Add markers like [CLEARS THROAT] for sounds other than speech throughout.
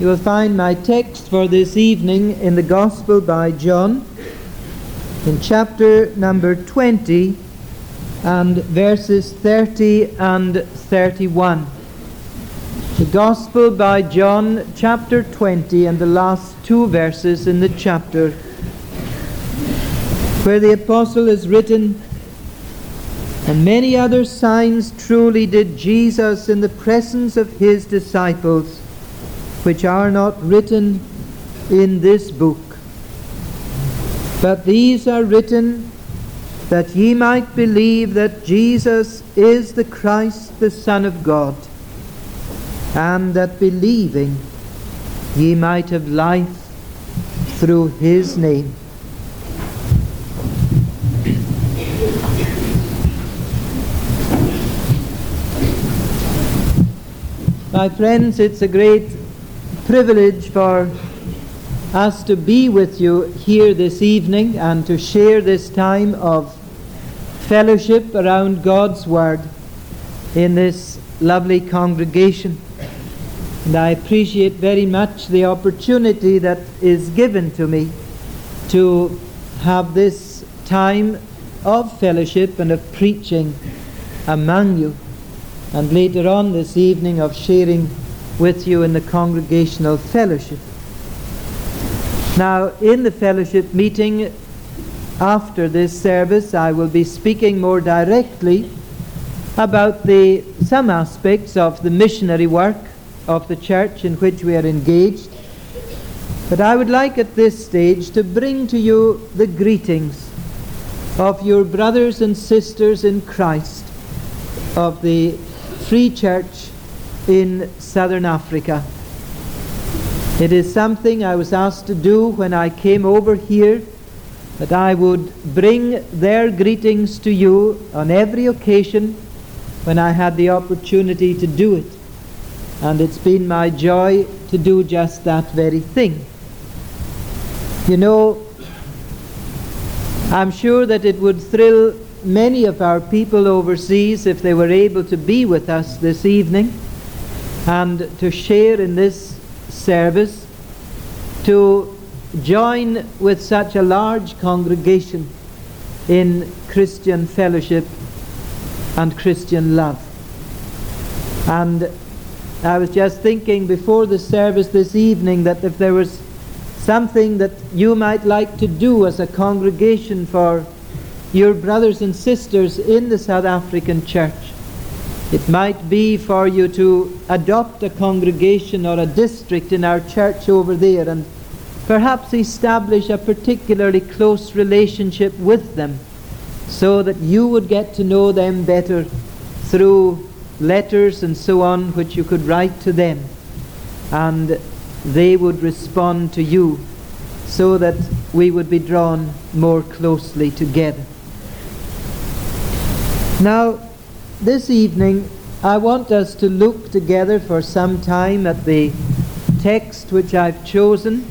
You will find my text for this evening in the Gospel by John, in chapter number 20 and verses 30 and 31. The Gospel by John, chapter 20, and the last two verses in the chapter, where the Apostle has written, And many other signs truly did Jesus in the presence of his disciples, which are not written in this book. But these are written that ye might believe that Jesus is the Christ, the Son of God, and that believing ye might have life through his name. My friends, it's a great privilege for us to be with you here this evening and to share this time of fellowship around God's Word in this lovely congregation. And I appreciate very much the opportunity that is given to me to have this time of fellowship and of preaching among you and later on this evening of sharing with you in the congregational fellowship. Now, in the fellowship meeting after this service, I will be speaking more directly about the, some aspects of the missionary work of the church in which we are engaged. But I would like at this stage to bring to you the greetings of your brothers and sisters in Christ of the Free Church in Southern Africa. It is something I was asked to do when I came over here, that I would bring their greetings to you on every occasion when I had the opportunity to do it. And it's been my joy to do just that very thing. You know, I'm sure that it would thrill many of our people overseas if they were able to be with us this evening and to share in this service, to join with such a large congregation in Christian fellowship and Christian love. And I was just thinking before the service this evening that if there was something that you might like to do as a congregation for your brothers and sisters in the South African church. It might be for you to adopt a congregation or a district in our church over there and perhaps establish a particularly close relationship with them so that you would get to know them better through letters and so on which you could write to them and they would respond to you so that we would be drawn more closely together. Now, this evening, I want us to look together for some time at the text which I've chosen.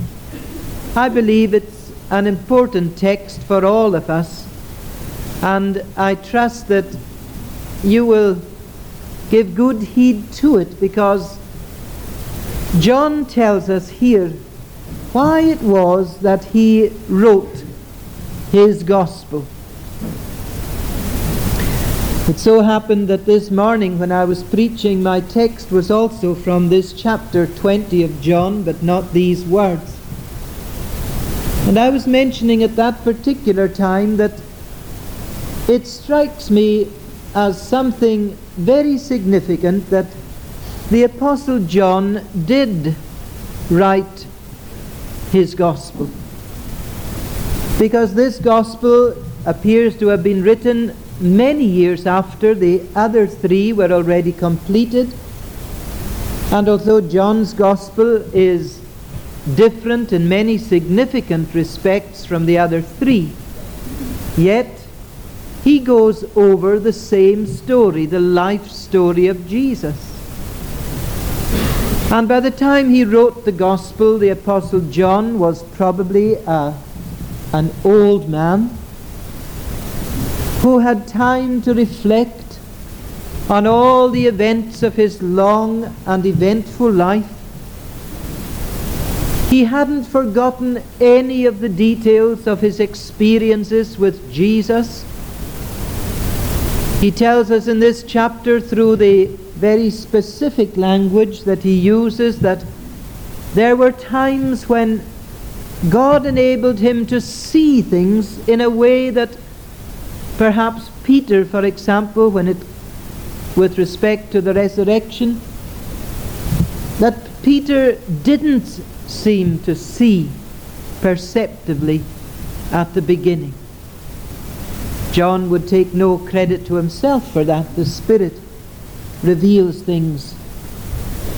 I believe it's an important text for all of us, and I trust that you will give good heed to it because John tells us here why it was that he wrote his gospel. It so happened that this morning when I was preaching, my text was also from this chapter 20 of John, but not these words. And I was mentioning at that particular time that it strikes me as something very significant that the Apostle John did write his gospel. Because this gospel appears to have been written many years after the other three were already completed. And although John's Gospel is different in many significant respects from the other three, yet he goes over the same story, the life story of Jesus. And by the time he wrote the Gospel, the Apostle John was probably a, an old man who had time to reflect on all the events of his long and eventful life, He hadn't forgotten any of the details of his experiences with Jesus. He tells us in this chapter through the very specific language that he uses that there were times when God enabled him to see things in a way that perhaps Peter, for example, when it with respect to the resurrection, that Peter didn't seem to see perceptibly at the beginning. John would take no credit to himself for that. The Spirit reveals things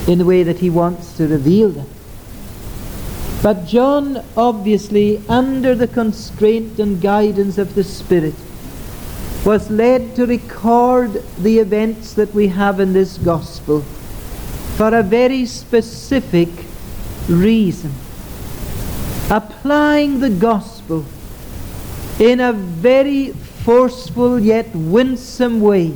in the way that he wants to reveal them. But John, obviously, under the constraint and guidance of the Spirit, was led to record the events that we have in this Gospel for a very specific reason. Applying the Gospel in a very forceful yet winsome way.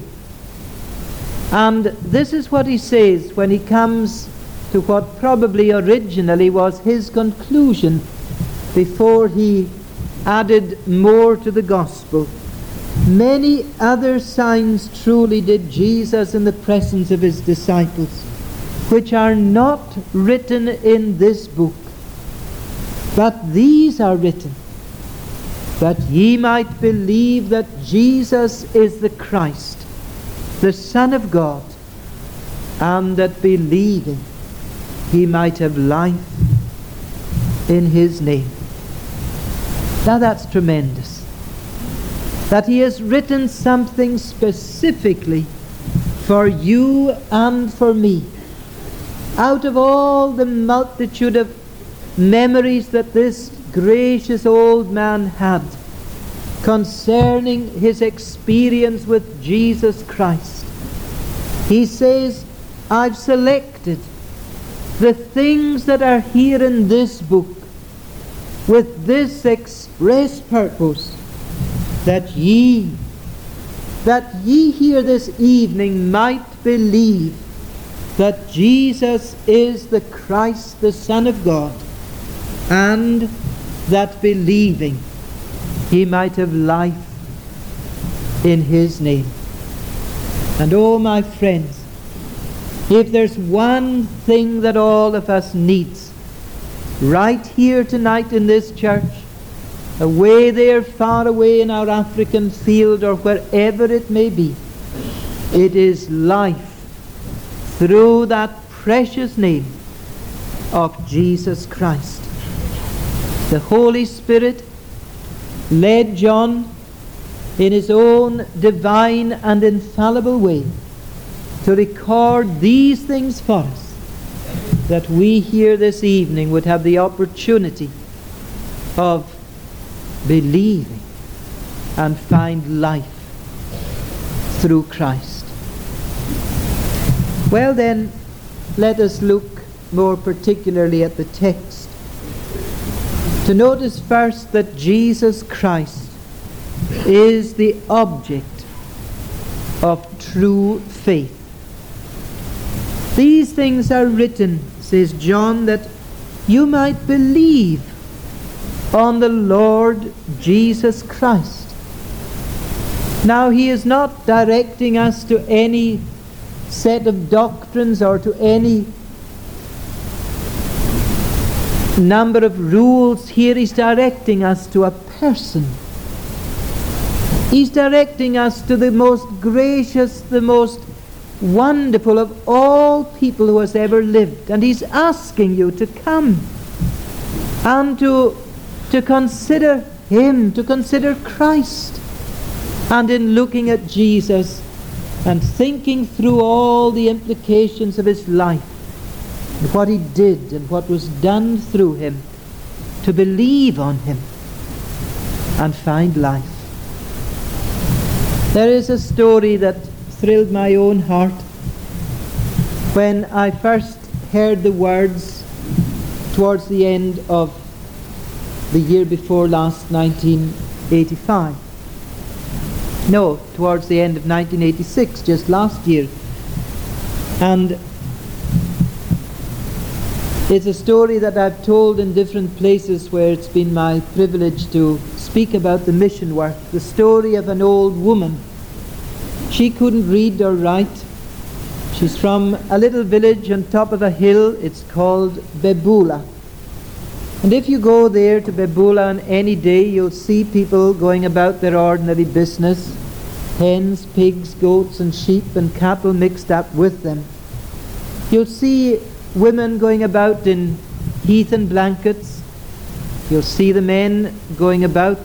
And this is what he says when he comes to what probably originally was his conclusion before he added more to the gospel. Many other signs truly did Jesus in the presence of his disciples, which are not written in this book. But these are written, that ye might believe that Jesus is the Christ, the Son of God, and that believing he might have life in his name. Now that's tremendous. That he has written something specifically for you and for me. Out of all the multitude of memories that this gracious old man had concerning his experience with Jesus Christ, he says, I've selected the things that are here in this book with this express purpose that ye that ye here this evening might believe that Jesus is the Christ the Son of God and that believing he might have life in his name. And oh my friends if there's one thing that all of us needs, right here tonight in this church, away there, far away in our African field or wherever it may be, it is life through that precious name of Jesus Christ. The Holy Spirit led John in his own divine and infallible way to record these things for us, that we here this evening would have the opportunity of believing and find life through Christ. Well, then, let us look more particularly at the text. To notice first that Jesus Christ is the object of true faith. These things are written, says John, that you might believe on the Lord Jesus Christ. Now, he is not directing us to any set of doctrines or to any number of rules. Here, he's directing us to a person. He's directing us to the most gracious, the most wonderful of all people who has ever lived. And he's asking you to come and to, to consider him, to consider Christ. And in looking at Jesus and thinking through all the implications of his life, and what he did and what was done through him, to believe on him and find life. There is a story that thrilled my own heart when I first heard the words towards the end of the year before last, 1985. No, towards the end of 1986, just last year. And It's a story that I've told in different places where it's been my privilege to speak about the mission work. The story of an old woman. She couldn't read or write. She's from a little village on top of a hill. It's called Bebula. And if you go there to Bebula any day, you'll see people going about their ordinary business hens, pigs, goats, and sheep, and cattle mixed up with them. You'll see women going about in heathen blankets. You'll see the men going about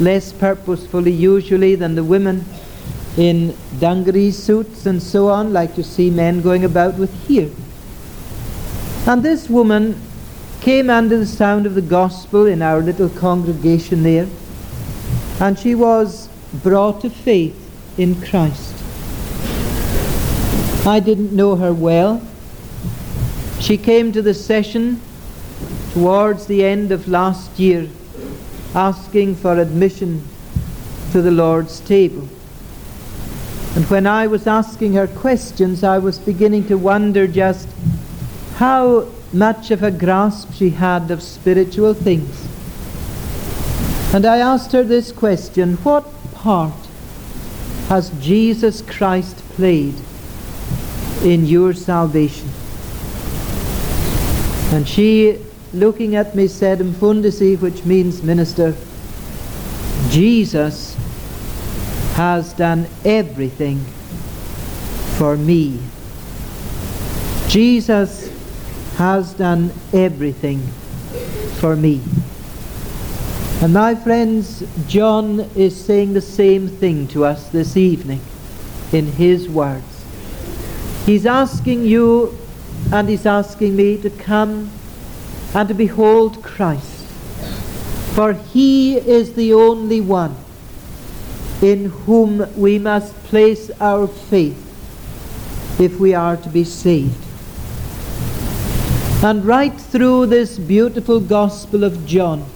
less purposefully, usually, than the women in dungaree suits and so on, like you see men going about with here. And this woman came under the sound of the gospel in our little congregation there, and she was brought to faith in Christ. I didn't know her well. She came to the session towards the end of last year asking for admission to the Lord's table. And when I was asking her questions, I was beginning to wonder just how much of a grasp she had of spiritual things. And I asked her this question What part has Jesus Christ played in your salvation? And she, looking at me, said, Mfundisi, which means minister, Jesus has done everything for me. Jesus has done everything for me. And my friends, John is saying the same thing to us this evening in his words. He's asking you and he's asking me to come and to behold Christ. For he is the only one in whom we must place our faith if we are to be saved. And right through this beautiful Gospel of John,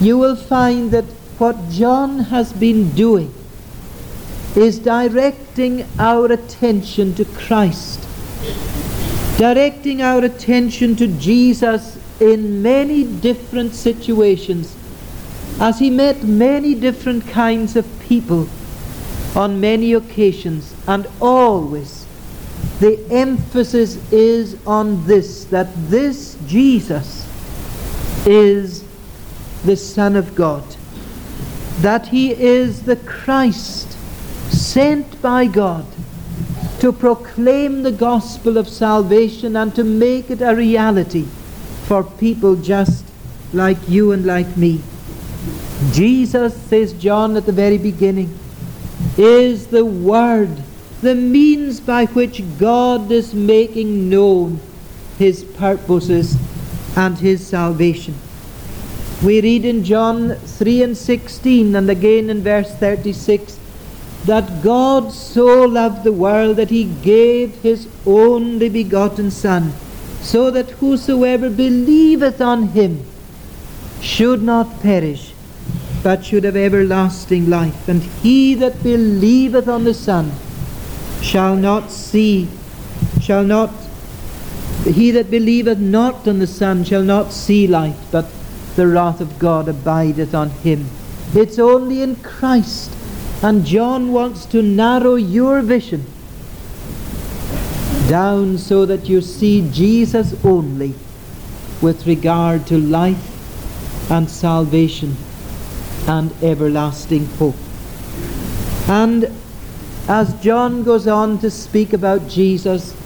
you will find that what John has been doing is directing our attention to Christ, directing our attention to Jesus in many different situations as he met many different kinds of people on many occasions and always the emphasis is on this that this Jesus is the Son of God, that he is the Christ sent by God to proclaim the gospel of salvation and to make it a reality for people just like you and like me. Jesus, says John at the very beginning, is the Word the means by which God is making known his purposes and his salvation. We read in John 3 and 16 and again in verse 36 that God so loved the world that he gave his only begotten Son, so that whosoever believeth on him should not perish, but should have everlasting life. And he that believeth on the Son shall not see, shall not, he that believeth not on the Son shall not see light, but the wrath of God abideth on him. It's only in Christ. And John wants to narrow your vision down so that you see Jesus only with regard to life and salvation and everlasting hope. And as John goes on to speak about Jesus,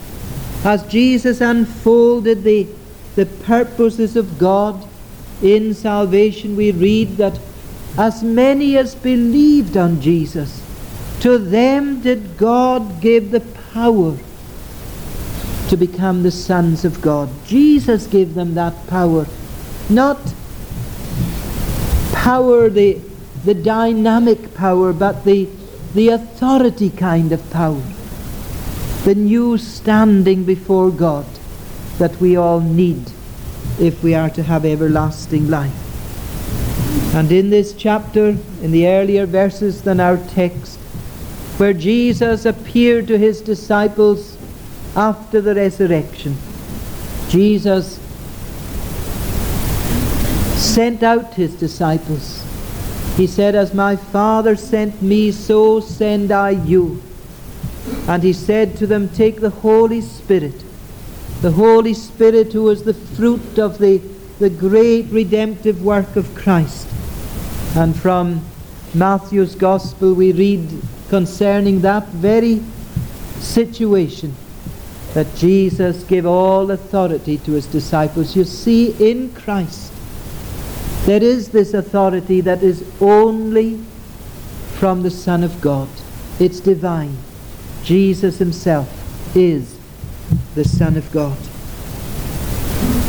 as Jesus unfolded the, the purposes of God in salvation, we read that as many as believed on Jesus, to them did God give the power to become the sons of God. Jesus gave them that power, not power, the, the dynamic power, but the the authority kind of power, the new standing before God that we all need if we are to have everlasting life. And in this chapter, in the earlier verses than our text, where Jesus appeared to his disciples after the resurrection, Jesus sent out his disciples. He said, As my Father sent me, so send I you. And he said to them, Take the Holy Spirit, the Holy Spirit who is the fruit of the, the great redemptive work of Christ. And from Matthew's Gospel we read concerning that very situation that Jesus gave all authority to his disciples. You see, in Christ, there is this authority that is only from the Son of God. It's divine. Jesus himself is the Son of God.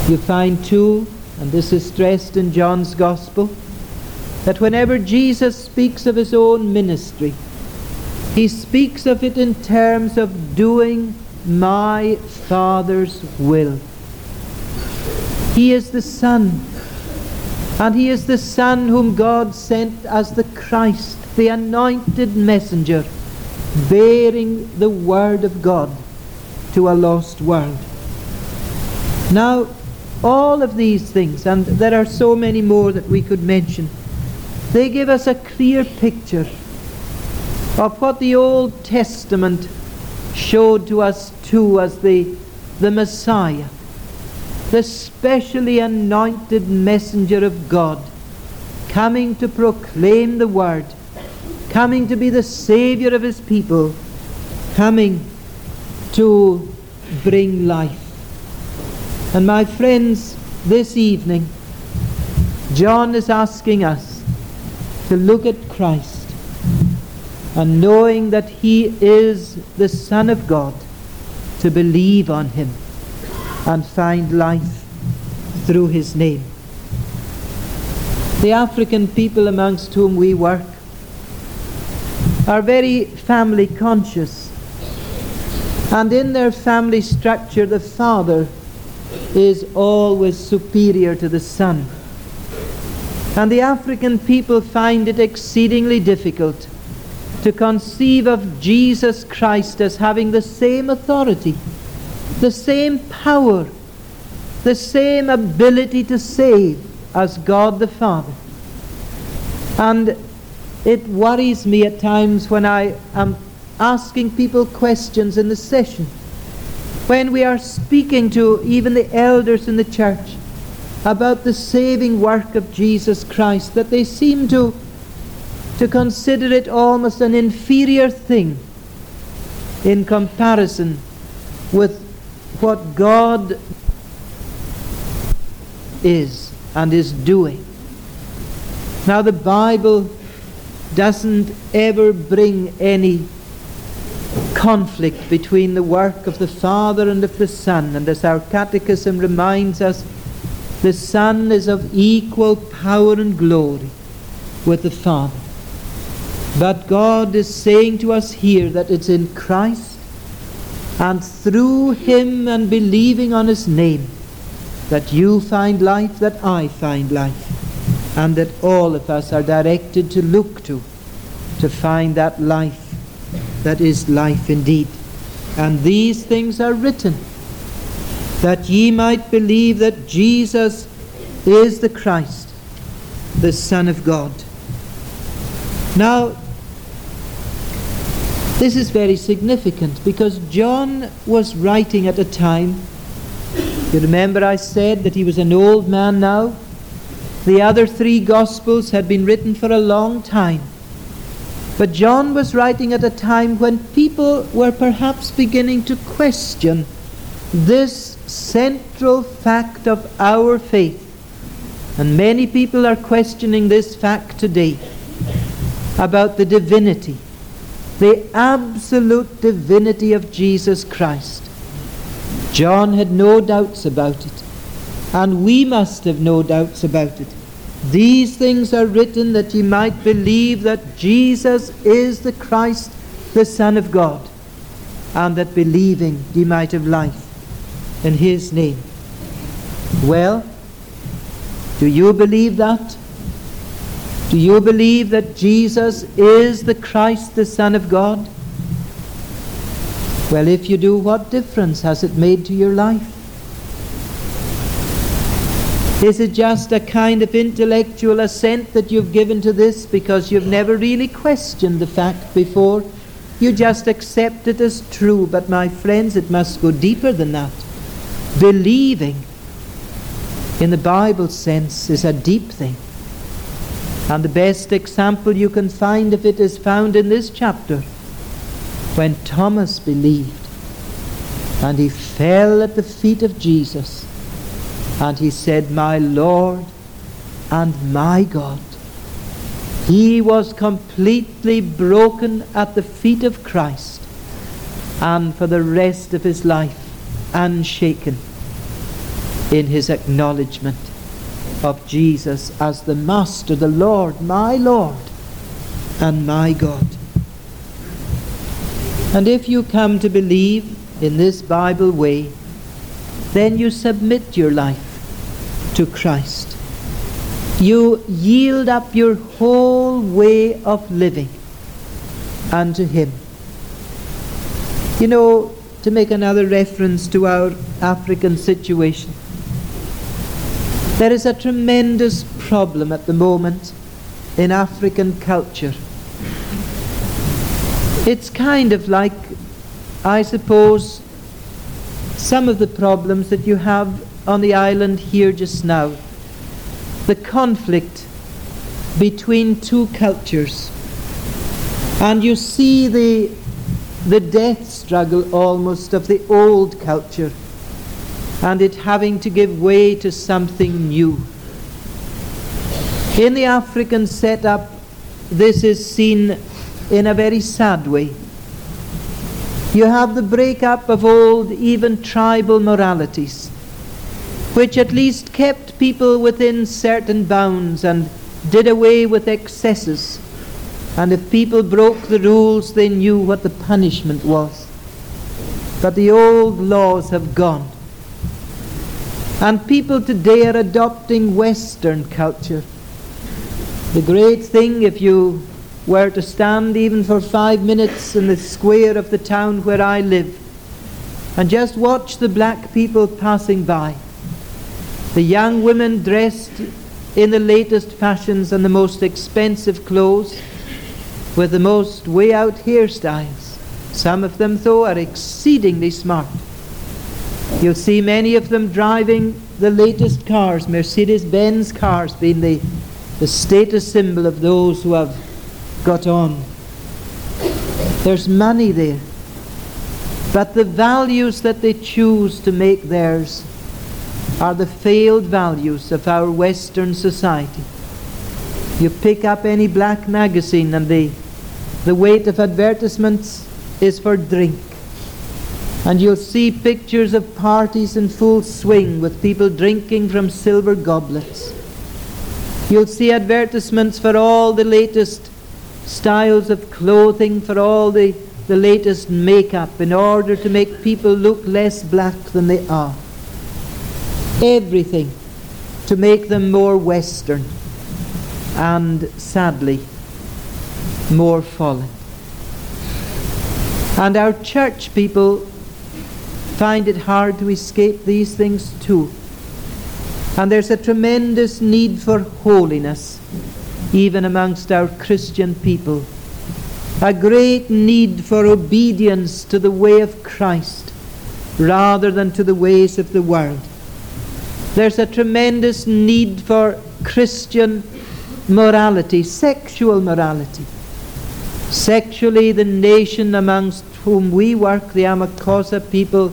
You find too, and this is stressed in John's Gospel, that whenever Jesus speaks of his own ministry, he speaks of it in terms of doing my Father's will. He is the Son and he is the Son whom God sent as the Christ, the anointed messenger, bearing the Word of God to a lost world. Now, all of these things, and there are so many more that we could mention, they give us a clear picture of what the Old Testament showed to us too as the, the Messiah the specially anointed messenger of God, coming to proclaim the word, coming to be the Saviour of his people, coming to bring life. And my friends, this evening, John is asking us to look at Christ and knowing that he is the Son of God, to believe on him and find life through his name. The African people amongst whom we work are very family conscious. And in their family structure, the father is always superior to the son. And the African people find it exceedingly difficult to conceive of Jesus Christ as having the same authority the same power, the same ability to save as God the Father. And it worries me at times when I am asking people questions in the session, when we are speaking to even the elders in the church about the saving work of Jesus Christ, that they seem to, to consider it almost an inferior thing in comparison with what God is and is doing. Now, the Bible doesn't ever bring any conflict between the work of the Father and of the Son. And as our Catechism reminds us, the Son is of equal power and glory with the Father. But God is saying to us here that it's in Christ and through him and believing on his name, that you find life, that I find life, and that all of us are directed to look to, to find that life that is life indeed. And these things are written, that ye might believe that Jesus is the Christ, the Son of God. Now, this is very significant because John was writing at a time. You remember I said that he was an old man now? The other three Gospels had been written for a long time. But John was writing at a time when people were perhaps beginning to question this central fact of our faith. And many people are questioning this fact today about the divinity the absolute divinity of Jesus Christ. John had no doubts about it, and we must have no doubts about it. These things are written that ye might believe that Jesus is the Christ, the Son of God, and that believing ye might have life in his name. Well, do you believe that? Do you believe that Jesus is the Christ, the Son of God? Well, if you do, what difference has it made to your life? Is it just a kind of intellectual assent that you've given to this because you've never really questioned the fact before? You just accept it as true. But my friends, it must go deeper than that. Believing in the Bible sense is a deep thing. And the best example you can find of it is found in this chapter when Thomas believed and he fell at the feet of Jesus and he said, My Lord and my God. He was completely broken at the feet of Christ and for the rest of his life unshaken in his acknowledgement of Jesus as the Master, the Lord, my Lord and my God. And if you come to believe in this Bible way, then you submit your life to Christ. You yield up your whole way of living unto Him. You know, to make another reference to our African situation, there is a tremendous problem at the moment in African culture. It's kind of like, I suppose, some of the problems that you have on the island here just now. The conflict between two cultures. And you see the, the death struggle almost of the old culture and it having to give way to something new. In the African setup, this is seen in a very sad way. You have the breakup of old, even tribal moralities which at least kept people within certain bounds and did away with excesses. And if people broke the rules, they knew what the punishment was. But the old laws have gone. And people today are adopting Western culture. The great thing, if you were to stand even for five minutes in the square of the town where I live and just watch the black people passing by, the young women dressed in the latest fashions and the most expensive clothes with the most way out hairstyles. Some of them, though, are exceedingly smart. You'll see many of them driving the latest cars, Mercedes Benz cars being the, the status symbol of those who have got on. There's money there. But the values that they choose to make theirs are the failed values of our Western society. You pick up any black magazine and the, the weight of advertisements is for drink. And you'll see pictures of parties in full swing with people drinking from silver goblets. You'll see advertisements for all the latest styles of clothing, for all the, the latest makeup, in order to make people look less black than they are everything to make them more Western and sadly more fallen. And our church people find it hard to escape these things too. And there's a tremendous need for holiness, even amongst our Christian people. A great need for obedience to the way of Christ rather than to the ways of the world. There's a tremendous need for Christian morality, sexual morality. Sexually, the nation amongst whom we work, the AmaXhosa people,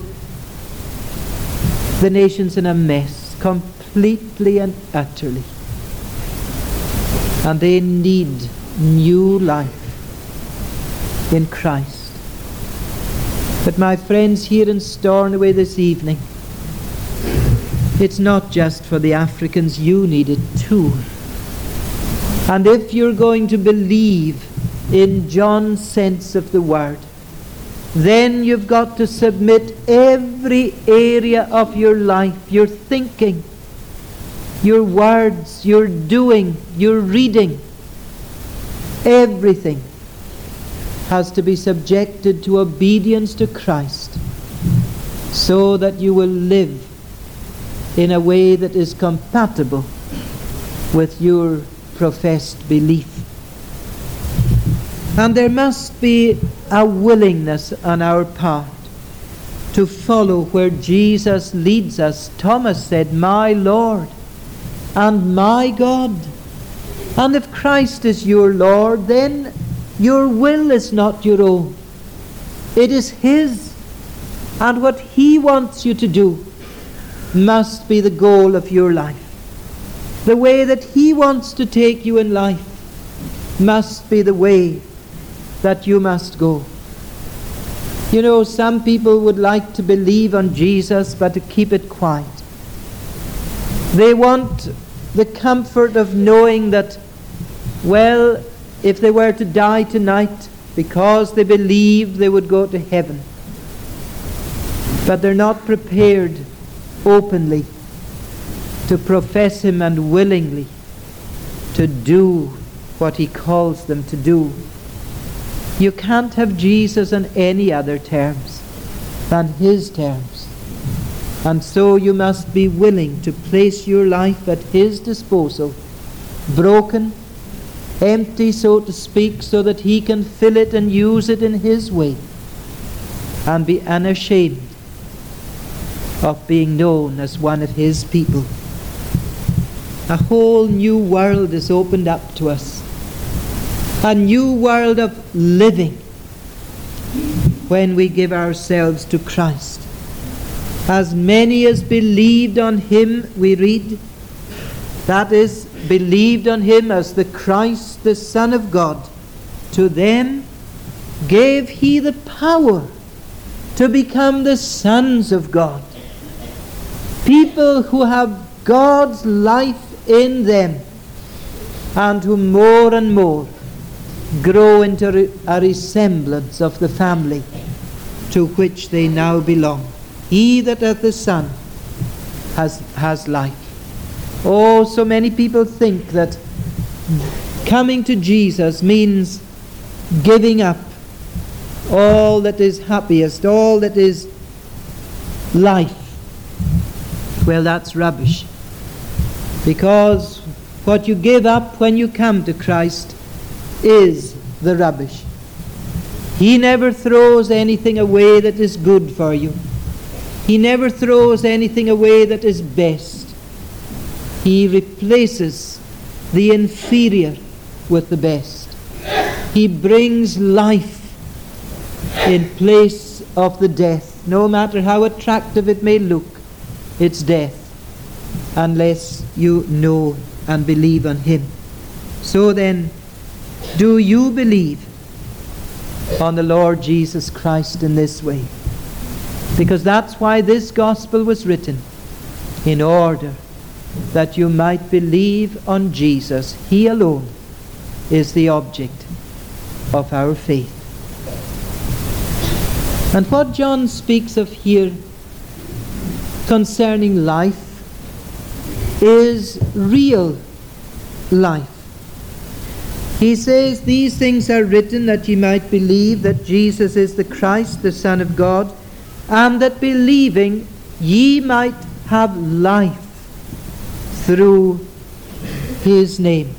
the nation's in a mess, completely and utterly. And they need new life in Christ. But my friends here in Stornoway this evening, it's not just for the Africans, you need it too. And if you're going to believe in John's sense of the word, then you've got to submit every area of your life, your thinking, your words, your doing, your reading, everything has to be subjected to obedience to Christ so that you will live in a way that is compatible with your professed belief. And there must be a willingness on our part to follow where Jesus leads us. Thomas said, My Lord and my God. And if Christ is your Lord, then your will is not your own. It is His. And what He wants you to do must be the goal of your life. The way that He wants to take you in life must be the way that you must go. You know, some people would like to believe on Jesus but to keep it quiet. They want the comfort of knowing that, well, if they were to die tonight, because they believed they would go to heaven. But they're not prepared openly to profess Him and willingly to do what He calls them to do. You can't have Jesus on any other terms than His terms. And so you must be willing to place your life at His disposal, broken, empty, so to speak, so that He can fill it and use it in His way, and be unashamed of being known as one of His people. A whole new world is opened up to us. A new world of living when we give ourselves to Christ. As many as believed on Him, we read, that is, believed on Him as the Christ, the Son of God, to them gave He the power to become the sons of God people who have God's life in them and who more and more grow into a resemblance of the family to which they now belong. He that hath the Son has, has life. Oh, so many people think that coming to Jesus means giving up all that is happiest, all that is life well, that's rubbish. Because what you give up when you come to Christ is the rubbish. He never throws anything away that is good for you. He never throws anything away that is best. He replaces the inferior with the best. He brings life in place of the death, no matter how attractive it may look it's death unless you know and believe on Him. So then, do you believe on the Lord Jesus Christ in this way? Because that's why this gospel was written, in order that you might believe on Jesus. He alone is the object of our faith. And what John speaks of here concerning life is real life. He says, These things are written that ye might believe that Jesus is the Christ, the Son of God, and that believing ye might have life through his name.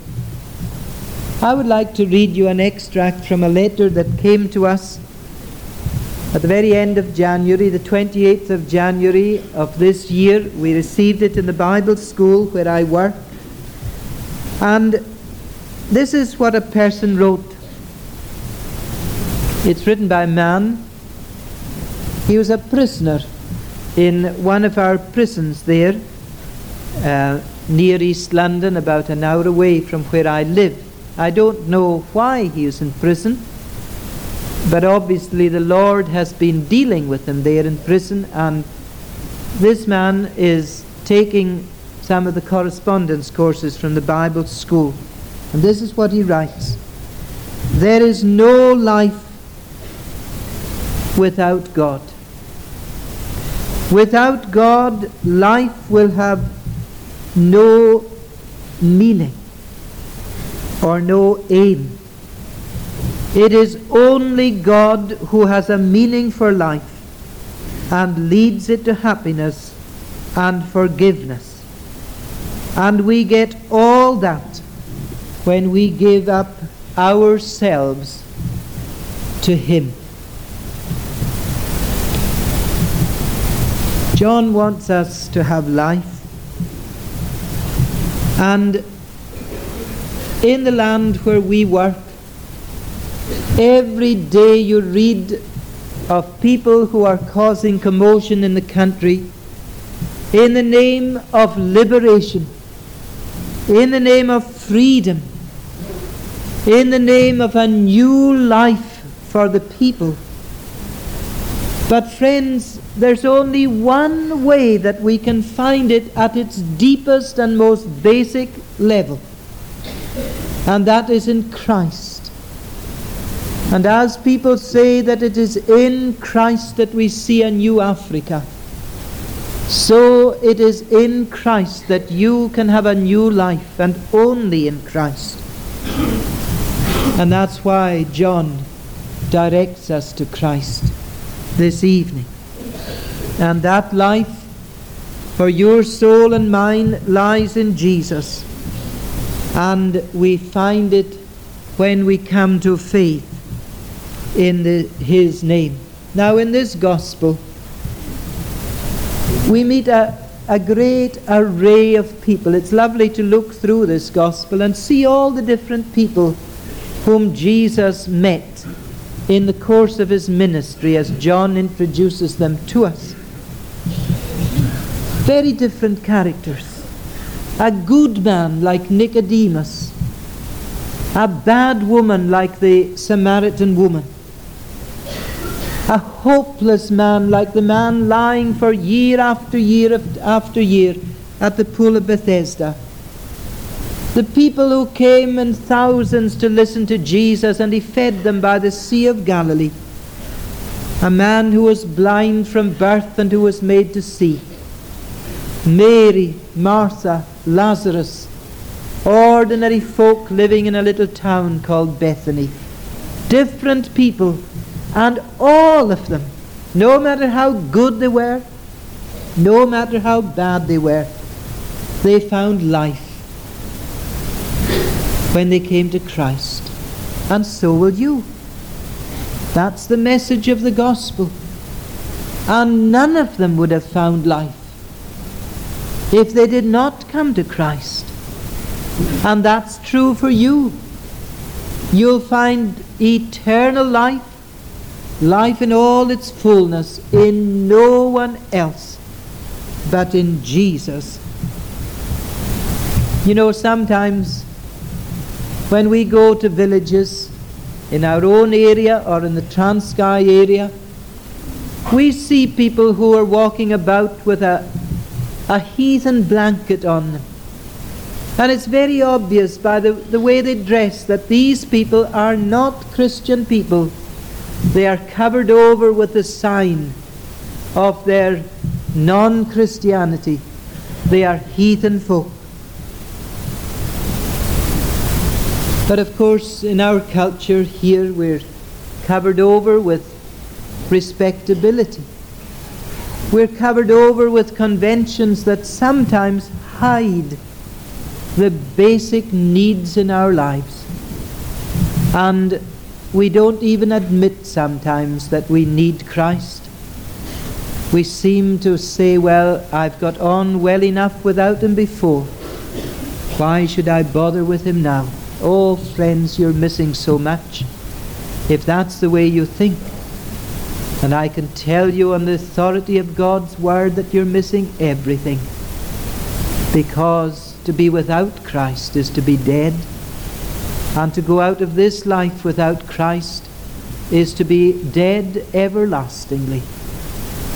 I would like to read you an extract from a letter that came to us at the very end of January, the 28th of January of this year, we received it in the Bible school where I work. And this is what a person wrote. It's written by a man. He was a prisoner in one of our prisons there, uh, near East London, about an hour away from where I live. I don't know why he is in prison. But obviously, the Lord has been dealing with him there in prison, and this man is taking some of the correspondence courses from the Bible school. And this is what he writes There is no life without God. Without God, life will have no meaning or no aim. It is only God who has a meaning for life and leads it to happiness and forgiveness. And we get all that when we give up ourselves to Him. John wants us to have life. And in the land where we work, every day you read of people who are causing commotion in the country in the name of liberation, in the name of freedom, in the name of a new life for the people. But, friends, there's only one way that we can find it at its deepest and most basic level, and that is in Christ. And as people say that it is in Christ that we see a new Africa, so it is in Christ that you can have a new life, and only in Christ. And that's why John directs us to Christ this evening. And that life for your soul and mine lies in Jesus. And we find it when we come to faith in the, His name. Now, in this gospel, we meet a, a great array of people. It's lovely to look through this gospel and see all the different people whom Jesus met in the course of his ministry as John introduces them to us. Very different characters. A good man like Nicodemus, a bad woman like the Samaritan woman, a hopeless man like the man lying for year after year after year at the pool of Bethesda. The people who came in thousands to listen to Jesus and he fed them by the Sea of Galilee. A man who was blind from birth and who was made to see. Mary, Martha, Lazarus, ordinary folk living in a little town called Bethany. Different people, and all of them, no matter how good they were, no matter how bad they were, they found life when they came to Christ. And so will you. That's the message of the gospel. And none of them would have found life if they did not come to Christ. And that's true for you. You'll find eternal life, life in all its fullness, in no one else but in Jesus. You know, sometimes when we go to villages in our own area or in the Transkei area, we see people who are walking about with a a heathen blanket on them. And it's very obvious by the, the way they dress that these people are not Christian people. They are covered over with the sign of their non Christianity. They are heathen folk. But of course, in our culture here, we're covered over with respectability. We're covered over with conventions that sometimes hide the basic needs in our lives. And we don't even admit sometimes that we need Christ. We seem to say, well, I've got on well enough without him before. Why should I bother with him now? Oh, friends, you're missing so much. If that's the way you think, and I can tell you on the authority of God's word that you're missing everything. Because to be without Christ is to be dead. And to go out of this life without Christ is to be dead everlastingly.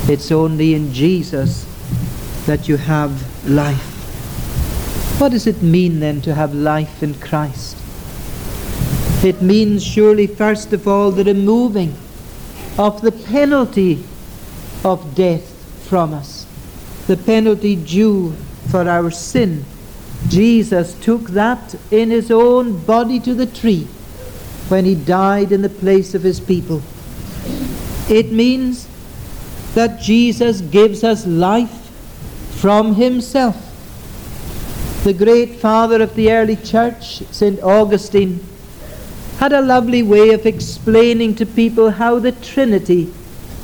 It's only in Jesus that you have life. What does it mean then to have life in Christ? It means surely first of all the removing of the penalty of death from us, the penalty due for our sin. Jesus took that in his own body to the tree when he died in the place of his people. It means that Jesus gives us life from himself. The great father of the early church, St. Augustine, had a lovely way of explaining to people how the Trinity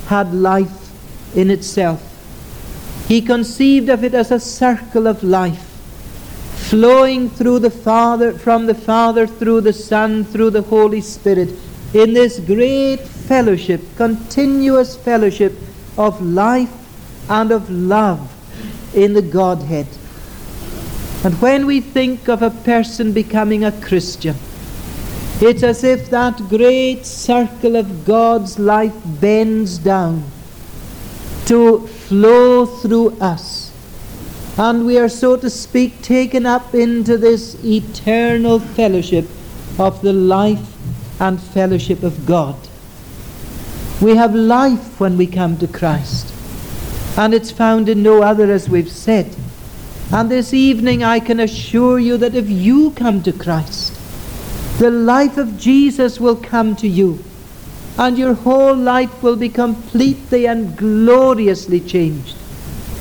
had life in itself. He conceived of it as a circle of life, flowing through the Father, from the Father through the Son, through the Holy Spirit, in this great fellowship, continuous fellowship of life and of love in the Godhead. And when we think of a person becoming a Christian, it's as if that great circle of God's life bends down to flow through us. And we are, so to speak, taken up into this eternal fellowship of the life and fellowship of God. We have life when we come to Christ, and it's found in no other, as we've said. And this evening, I can assure you that if you come to Christ, the life of Jesus will come to you, and your whole life will be completely and gloriously changed,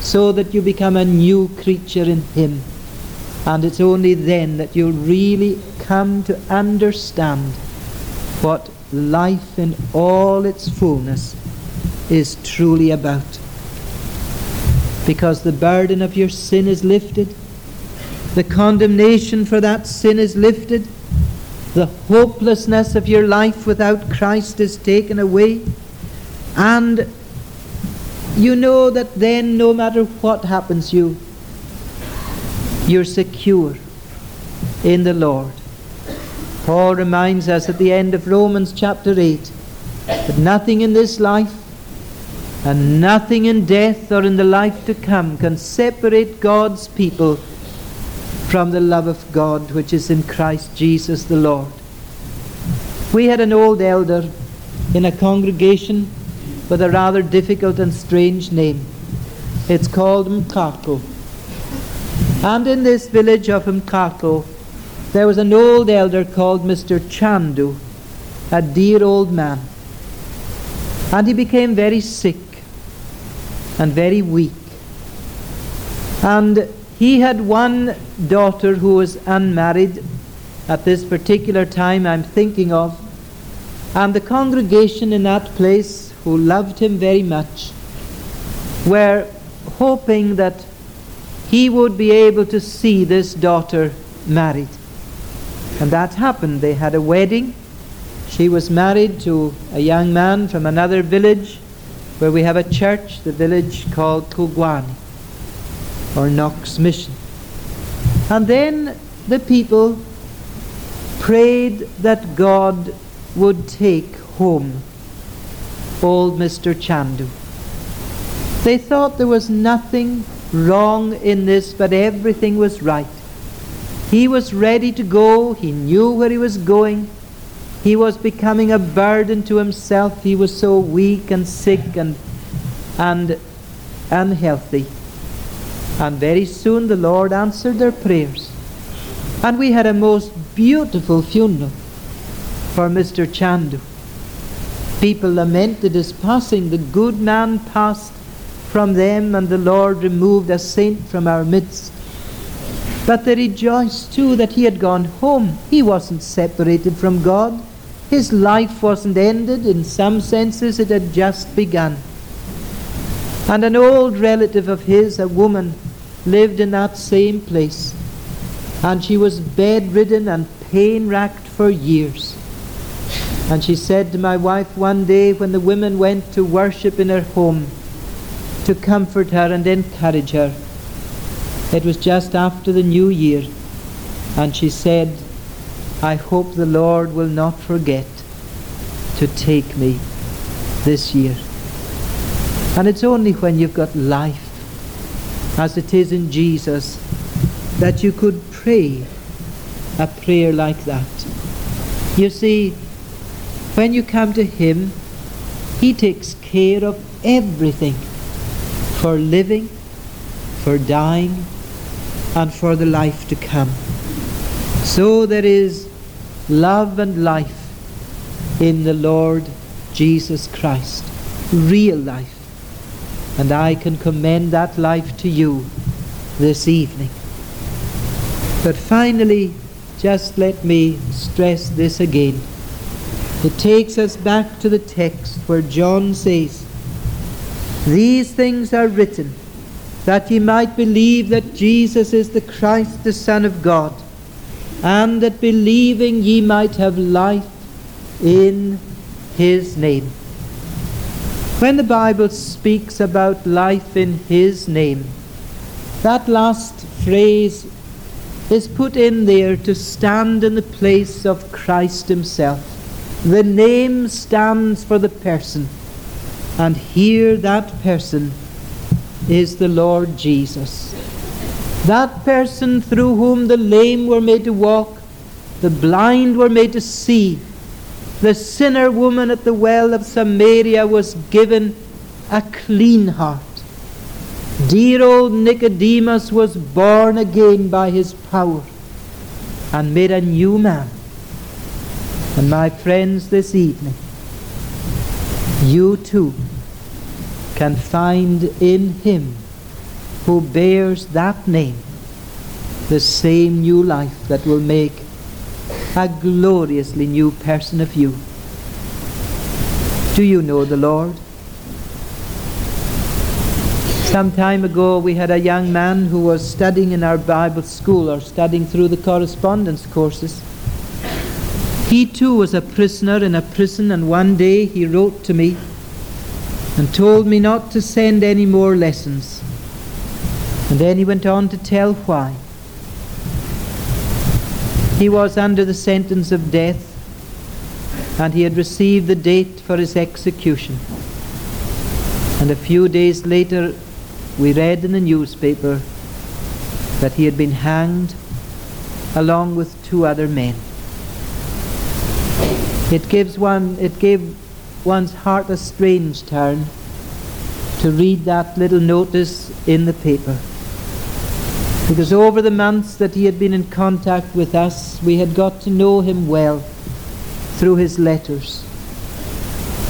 so that you become a new creature in Him. And it's only then that you'll really come to understand what life in all its fullness is truly about. Because the burden of your sin is lifted, the condemnation for that sin is lifted, the hopelessness of your life without Christ is taken away, and you know that then, no matter what happens you, you're secure in the Lord. Paul reminds us at the end of Romans chapter 8 that nothing in this life and nothing in death or in the life to come can separate God's people from the love of God which is in Christ Jesus the Lord. We had an old elder in a congregation with a rather difficult and strange name. It's called Mkarko. And in this village of Mkarko, there was an old elder called Mr. Chandu, a dear old man. And he became very sick and very weak. And he had one daughter who was unmarried at this particular time I'm thinking of. And the congregation in that place, who loved him very much, were hoping that he would be able to see this daughter married. And that happened. They had a wedding. She was married to a young man from another village where we have a church, the village called Kugwani or Knox Mission. And then the people prayed that God would take home old Mr. Chandu. They thought there was nothing wrong in this, but everything was right. He was ready to go. He knew where he was going. He was becoming a burden to himself. He was so weak and sick and, and unhealthy. And very soon the Lord answered their prayers. And we had a most beautiful funeral for Mr. Chandu. People lamented his passing. The good man passed from them, and the Lord removed a saint from our midst. But they rejoiced too that he had gone home. He wasn't separated from God. His life wasn't ended. In some senses, it had just begun. And an old relative of his, a woman, lived in that same place. And she was bedridden and pain racked for years. And she said to my wife one day when the women went to worship in her home to comfort her and encourage her, it was just after the new year, and she said, I hope the Lord will not forget to take me this year. And it's only when you've got life, as it is in Jesus, that you could pray a prayer like that. You see, when you come to Him, He takes care of everything for living, for dying, and for the life to come. So there is love and life in the Lord Jesus Christ, real life. And I can commend that life to you this evening. But finally, just let me stress this again. It takes us back to the text where John says, These things are written that ye might believe that Jesus is the Christ, the Son of God, and that believing ye might have life in his name. When the Bible speaks about life in his name, that last phrase is put in there to stand in the place of Christ himself. The name stands for the person, and here that person is the Lord Jesus. That person through whom the lame were made to walk, the blind were made to see, the sinner woman at the well of Samaria was given a clean heart. Dear old Nicodemus was born again by his power and made a new man. And my friends, this evening, you too can find in him who bears that name the same new life that will make a gloriously new person of you. Do you know the Lord? Some time ago, we had a young man who was studying in our Bible school or studying through the correspondence courses. He too was a prisoner in a prison, and one day he wrote to me and told me not to send any more lessons. And then he went on to tell why. He was under the sentence of death, and he had received the date for his execution. And a few days later, we read in the newspaper that he had been hanged along with two other men. It gives one it gave one's heart a strange turn to read that little notice in the paper. Because over the months that he had been in contact with us, we had got to know him well through his letters.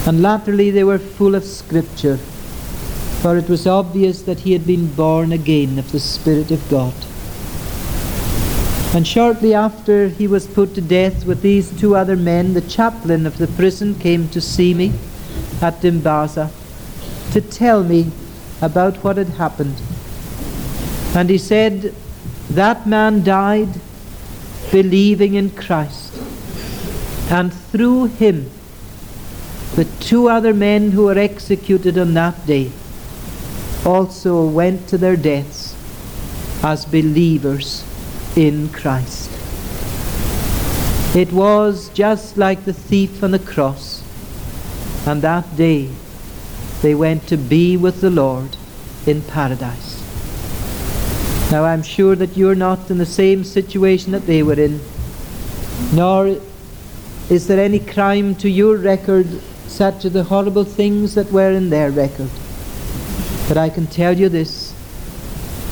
And latterly they were full of scripture, for it was obvious that he had been born again of the Spirit of God. And shortly after he was put to death with these two other men, the chaplain of the prison came to see me at Dimbaza to tell me about what had happened. And he said, That man died believing in Christ. And through him, the two other men who were executed on that day also went to their deaths as believers in Christ. It was just like the thief on the cross, and that day they went to be with the Lord in paradise. Now I'm sure that you're not in the same situation that they were in, nor is there any crime to your record such as the horrible things that were in their record. But I can tell you this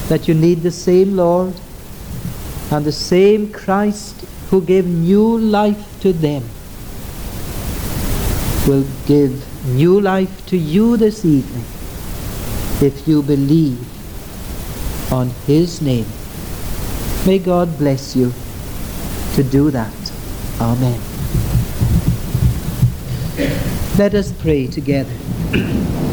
that you need the same Lord and the same Christ who gave new life to them will give new life to you this evening if you believe on His name. May God bless you to do that. Amen. Let us pray together. [CLEARS THROAT]